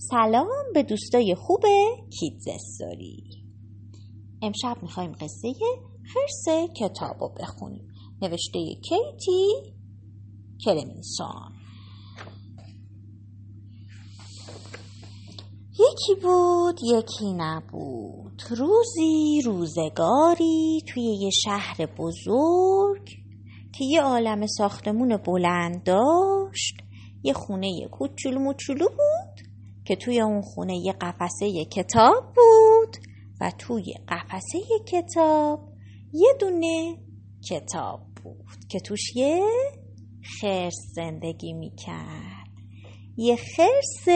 سلام به دوستای خوب کیدز استوری. امشب می‌خوایم قصه خرس کتاب رو بخونیم. نوشته کیتی کلمینسون. یکی بود یکی نبود. روزی روزگاری توی یه شهر بزرگ که یه عالم ساختمون بلند داشت یه خونه کوچولو موچولو بود که توی اون خونه یه قفسه کتاب بود و توی قفسه کتاب یه دونه کتاب بود که توش یه خرس زندگی می‌کرد. یه خرس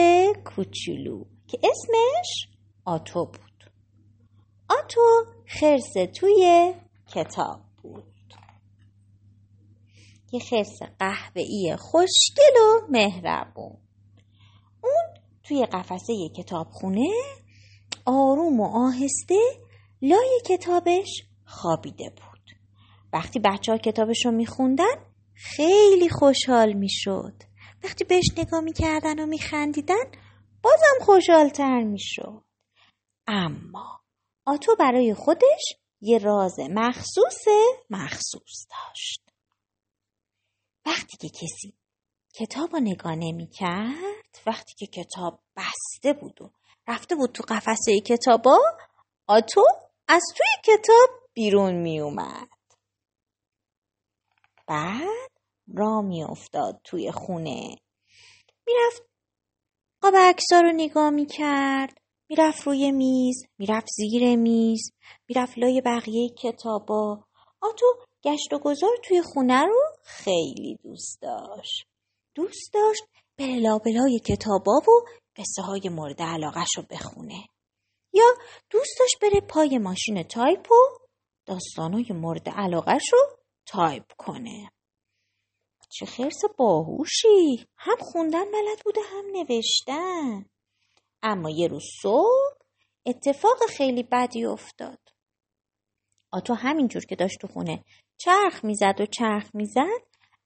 کوچولو که اسمش آتو بود. آتو خرس توی کتاب بود. یه خرس قهوه‌ای خوشگل و مهربون. توی قفسه کتابخونه آروم و آهسته لای کتابش خوابیده بود. وقتی بچه ها کتابش رو میخوندن خیلی خوشحال می‌شد. وقتی بهش نگاه می‌کردن و میخندیدن بازم خوشحالتر می‌شد. اما آتو برای خودش یه راز مخصوص مخصوص داشت. وقتی که کسی کتاب رو نگاه نمی کرد وقتی که کتاب بسته بود و رفته بود تو قفسه کتابا آتو از توی کتاب بیرون می اومد بعد را می افتاد توی خونه. می‌رفت قاب اکسا رو نگاه می کرد می‌رفت روی میز می‌رفت زیر میز می‌رفت لای بقیه کتابا. آتو گشت و گذار توی خونه رو خیلی دوست داشت. دوست داشت بره لابلای کتابا و قصه های مورد علاقش رو بخونه. یا دوست داشت بره پای ماشین تایپ و داستانهای مورد علاقش رو تایپ کنه. چه خرس باهوشی! هم خوندن بلد بوده هم نوشتن. اما یه روز صبح اتفاق خیلی بدی افتاد. آتو همینجور که داشت تو خونه چرخ می‌زد و چرخ می‌زد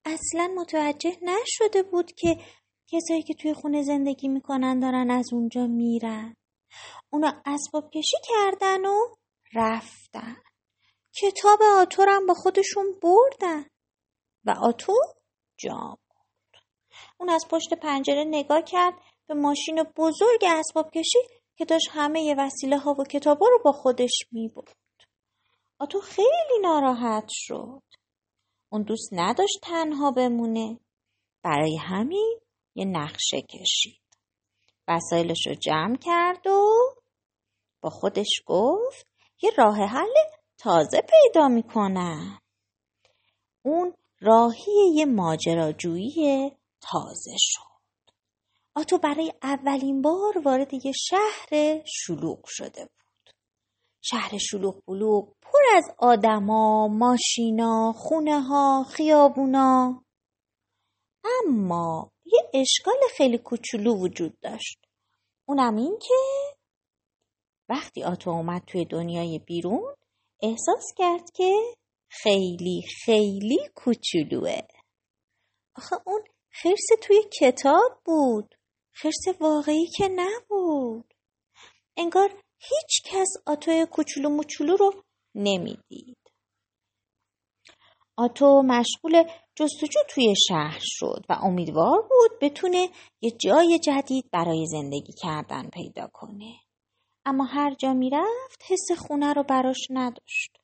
اصلا متوجه نشده بود که کسایی که توی خونه زندگی می‌کنن دارن از اونجا میرن. اونا اسباب کشی کردن و رفتن. کتاب آتورم با خودشون بردن. و آتو جا بود اون از پشت پنجره نگاه کرد به ماشین بزرگ اسباب کشی که داشت همه وسیله ها و کتابا رو با خودش می‌برد. آتو خیلی ناراحت شد. اون دوست نداشت تنها بمونه. برای همین یه نقشه کشید. وسایلش رو جمع کرد و با خودش گفت یه راه حل تازه پیدا می‌کنم. اون راهی یه ماجراجویی تازه شد. آتو برای اولین بار وارد یه شهر شلوغ شده بود. شهر شلوغ بلوغ پر از آدما، ماشینا، خونه ها، خیابونا. اما یه اشکال خیلی کوچولو وجود داشت. اونم این که وقتی آتو اومد توی دنیای بیرون احساس کرد که خیلی خیلی کوچولوه. آخه اون خرس توی کتاب بود. خرس واقعی که نبود. انگار هیچ کس آتو کوچولو موچولو رو نمی‌دید. آتو مشغول جستجو توی شهر شد و امیدوار بود بتونه یه جای جدید برای زندگی کردن پیدا کنه. اما هر جا می‌رفت حس خونه رو براش نداشت.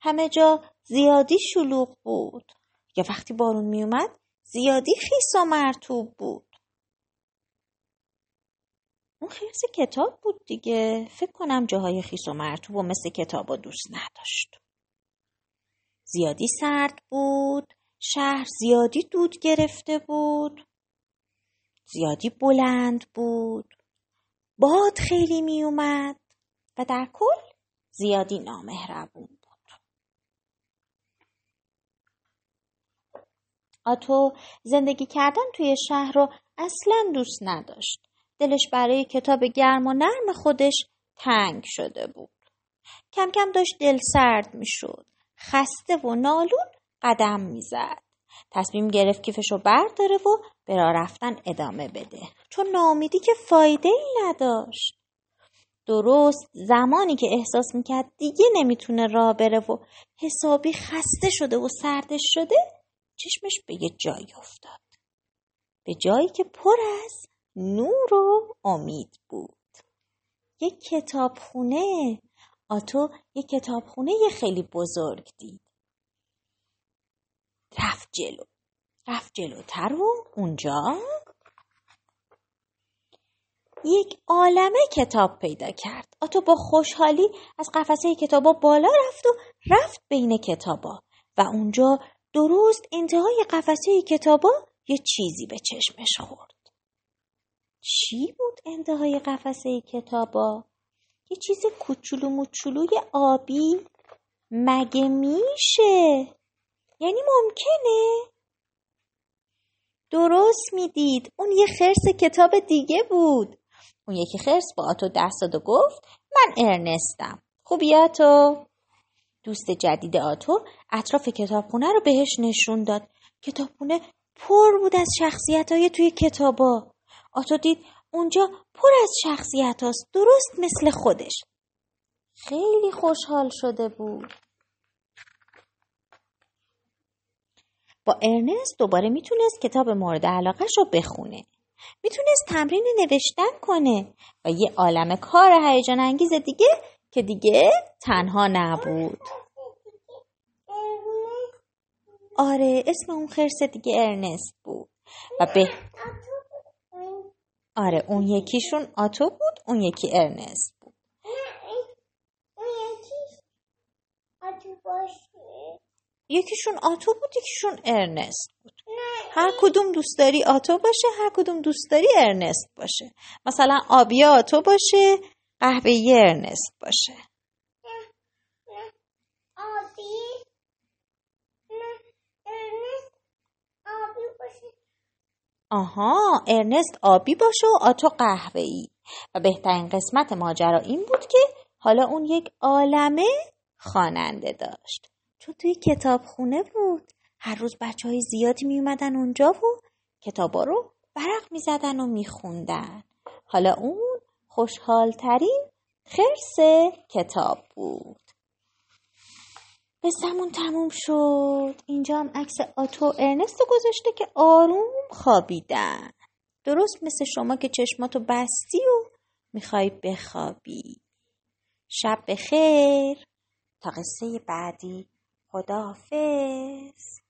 همه جا زیادی شلوغ بود. یا وقتی بارون میومد زیادی خیس و مرتوب بود. اون خیس کتاب بود دیگه. فکر کنم جاهای خیس و مرتوب و مثل کتاب دوست نداشت. زیادی سرد بود شهر زیادی دود گرفته بود زیادی بلند بود. باد خیلی می اومد و در کل زیادی نامهربون بود. آتو زندگی کردن توی شهر رو اصلا دوست نداشت. دلش برای کتاب گرم و نرم خودش تنگ شده بود. کم کم داشت دل سرد می شد خسته و نالون قدم می‌زد. تصمیم گرفت کیفش رو برداره و به راه رفتن ادامه بده. چون ناامیدی که فایده ای نداشت. درست زمانی که احساس می‌کرد دیگه نمی‌تونه راه بره و حسابی خسته شده و سردش شده چشمش به یه جایی افتاد. به جایی که پر از نور و امید بود. یک کتابخونه آتو یک کتابخونه خیلی بزرگ دید. رفت جلو. رفت جلوتر و اونجا یک عالمه کتاب پیدا کرد. آتو با خوشحالی از قفسه کتابا بالا رفت و رفت بین کتابا و اونجا درست انتهای قفسه کتابا یه چیزی به چشمش خورد. چی بود انتهای قفسه کتابا؟ یه چیز کوچولو موچولوی آبی مگه میشه؟ یعنی ممکنه؟ درست می‌دید اون یه خرس کتاب دیگه بود اون یکی خرس با آتو دست داد و گفت من ارنستم خوبی آتو؟ دوست جدید آتو اطراف کتابخونه رو بهش نشون داد کتابخونه پر بود از شخصیت های توی کتابا آتو دید اونجا پر از شخصیت هاست. درست مثل خودش. خیلی خوشحال شده بود. با ارنست دوباره می‌تونست کتاب مورد علاقهش رو بخونه. می‌تونست تمرین نوشتن کنه. و یه عالم کار هیجان انگیز دیگه که دیگه تنها نبود. آره اسم اون خرس دیگه ارنست بود. و به آره اون یکیشون آتو بود اون یکی ارنست بود. یکیشون آتو بود یکیشون ارنست بود. هر کدوم دوست داری آتو باشه هر کدوم دوست داری ارنست باشه. مثلا آبی آتو باشه قهوه ارنست باشه. آها ارنست آبی باشه و آتو ای و بهترین قسمت ماجرا این بود که حالا اون یک عالمه خواننده داشت. چون توی کتابخونه بود. هر روز بچه های زیادی می اومدن اونجا و کتابا رو برق می زدن و می خوندن. حالا اون خوشحالترین خرس کتاب بود. قصهمون تموم شد. اینجا هم عکس آتو ارنست گذاشته که آروم خوابیدن. درست مثل شما که چشماتو بستی و می‌خوای بخوابی. شب بخیر. تا قصه بعدی. خداحافظ.